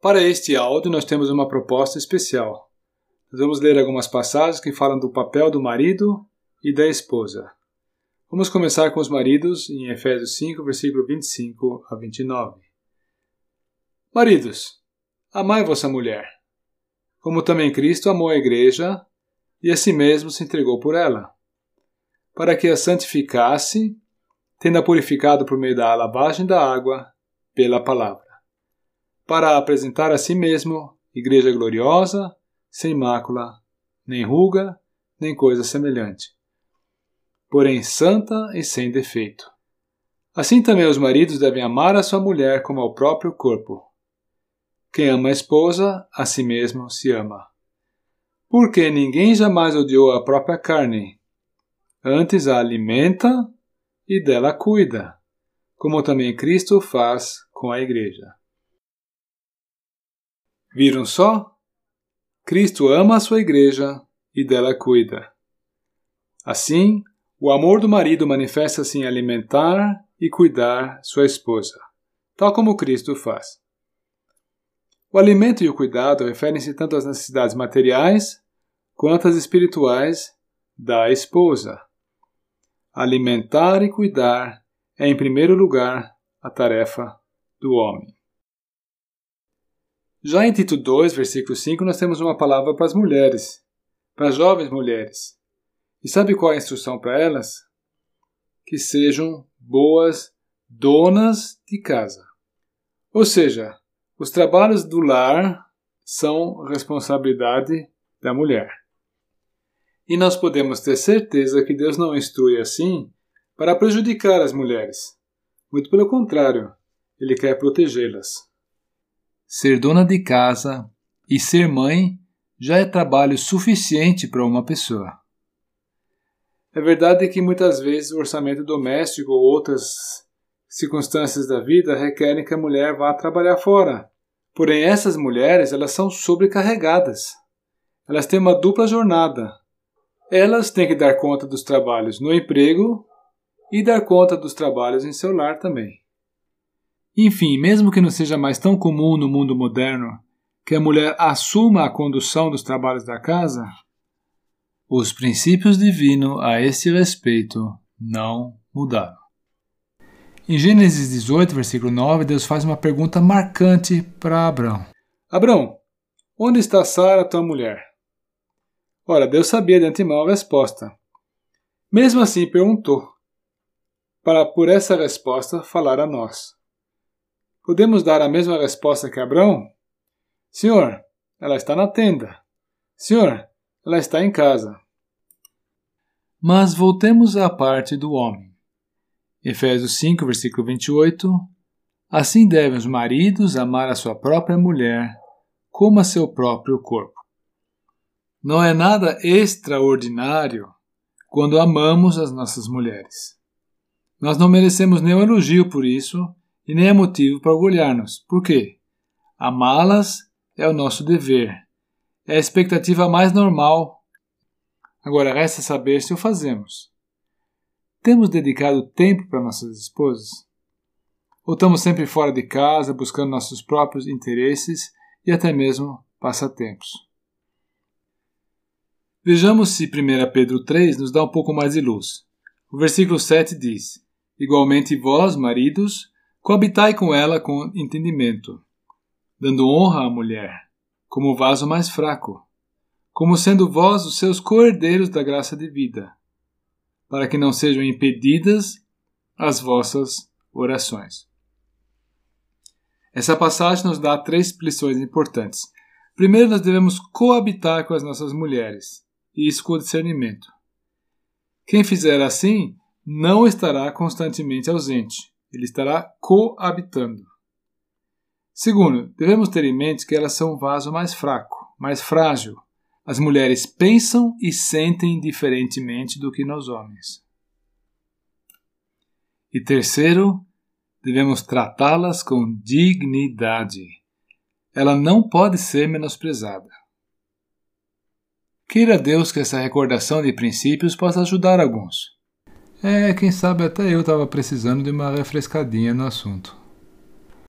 Para este áudio, nós temos uma proposta especial. Nós vamos ler algumas passagens que falam do papel do marido e da esposa. Vamos começar com os maridos em Efésios 5, versículo 25 a 29. Maridos, amai vossa mulher, como também Cristo amou a igreja e a si mesmo se entregou por ela, para que a santificasse, tendo-a purificado por meio da lavagem da água pela palavra, para apresentar a si mesmo igreja gloriosa, sem mácula, nem ruga, nem coisa semelhante porém santa e sem defeito. Assim também os maridos devem amar a sua mulher como ao próprio corpo. Quem ama a esposa, a si mesmo se ama. Porque ninguém jamais odiou a própria carne, antes a alimenta e dela cuida, como também Cristo faz com a Igreja. Viram só? Cristo ama a sua Igreja e dela cuida. Assim, o amor do marido manifesta-se em alimentar e cuidar sua esposa, tal como Cristo faz. O alimento e o cuidado referem-se tanto às necessidades materiais quanto às espirituais da esposa. Alimentar e cuidar é, em primeiro lugar, a tarefa do homem. Já em Tito 2, versículo 5, nós temos uma palavra para as mulheres, para as jovens mulheres. E sabe qual é a instrução para elas? Que sejam boas donas de casa. Ou seja, os trabalhos do lar são responsabilidade da mulher. E nós podemos ter certeza que Deus não instrui assim para prejudicar as mulheres. Muito pelo contrário, Ele quer protegê-las. Ser dona de casa e ser mãe já é trabalho suficiente para uma pessoa. É verdade que muitas vezes o orçamento doméstico ou outras circunstâncias da vida requerem que a mulher vá trabalhar fora. Porém, essas mulheres elas são sobrecarregadas. Elas têm uma dupla jornada. Elas têm que dar conta dos trabalhos no emprego e dar conta dos trabalhos em seu lar também. Enfim, mesmo que não seja mais tão comum no mundo moderno que a mulher assuma a condução dos trabalhos da casa, os princípios divinos a esse respeito não mudaram. Em Gênesis 18, versículo 9, Deus faz uma pergunta marcante para Abraão: Abraão, onde está Sara, tua mulher? Ora, Deus sabia de antemão a resposta. Mesmo assim, perguntou, para por essa resposta falar a nós. Podemos dar a mesma resposta que Abraão? Senhor, ela está na tenda. Senhor, ela está em casa. Mas voltemos à parte do homem. Efésios 5, versículo 28. Assim devem os maridos amar a sua própria mulher como a seu próprio corpo. Não é nada extraordinário quando amamos as nossas mulheres. Nós não merecemos nenhum elogio por isso e nem é motivo para orgulhar-nos. Por quê? Amá-las é o nosso dever é a expectativa mais normal. Agora resta saber se o fazemos. Temos dedicado tempo para nossas esposas? Ou estamos sempre fora de casa, buscando nossos próprios interesses e até mesmo passatempos? Vejamos se 1 Pedro 3 nos dá um pouco mais de luz. O versículo 7 diz: Igualmente vós, maridos, coabitai com ela com entendimento, dando honra à mulher como o vaso mais fraco, como sendo vós os seus coerdeiros da graça de vida, para que não sejam impedidas as vossas orações. Essa passagem nos dá três lições importantes. Primeiro, nós devemos coabitar com as nossas mulheres, e isso com discernimento. Quem fizer assim não estará constantemente ausente, ele estará coabitando. Segundo, devemos ter em mente que elas são um vaso mais fraco, mais frágil. As mulheres pensam e sentem diferentemente do que nós homens. E terceiro, devemos tratá-las com dignidade. Ela não pode ser menosprezada. Queira Deus que essa recordação de princípios possa ajudar alguns. É, quem sabe até eu estava precisando de uma refrescadinha no assunto.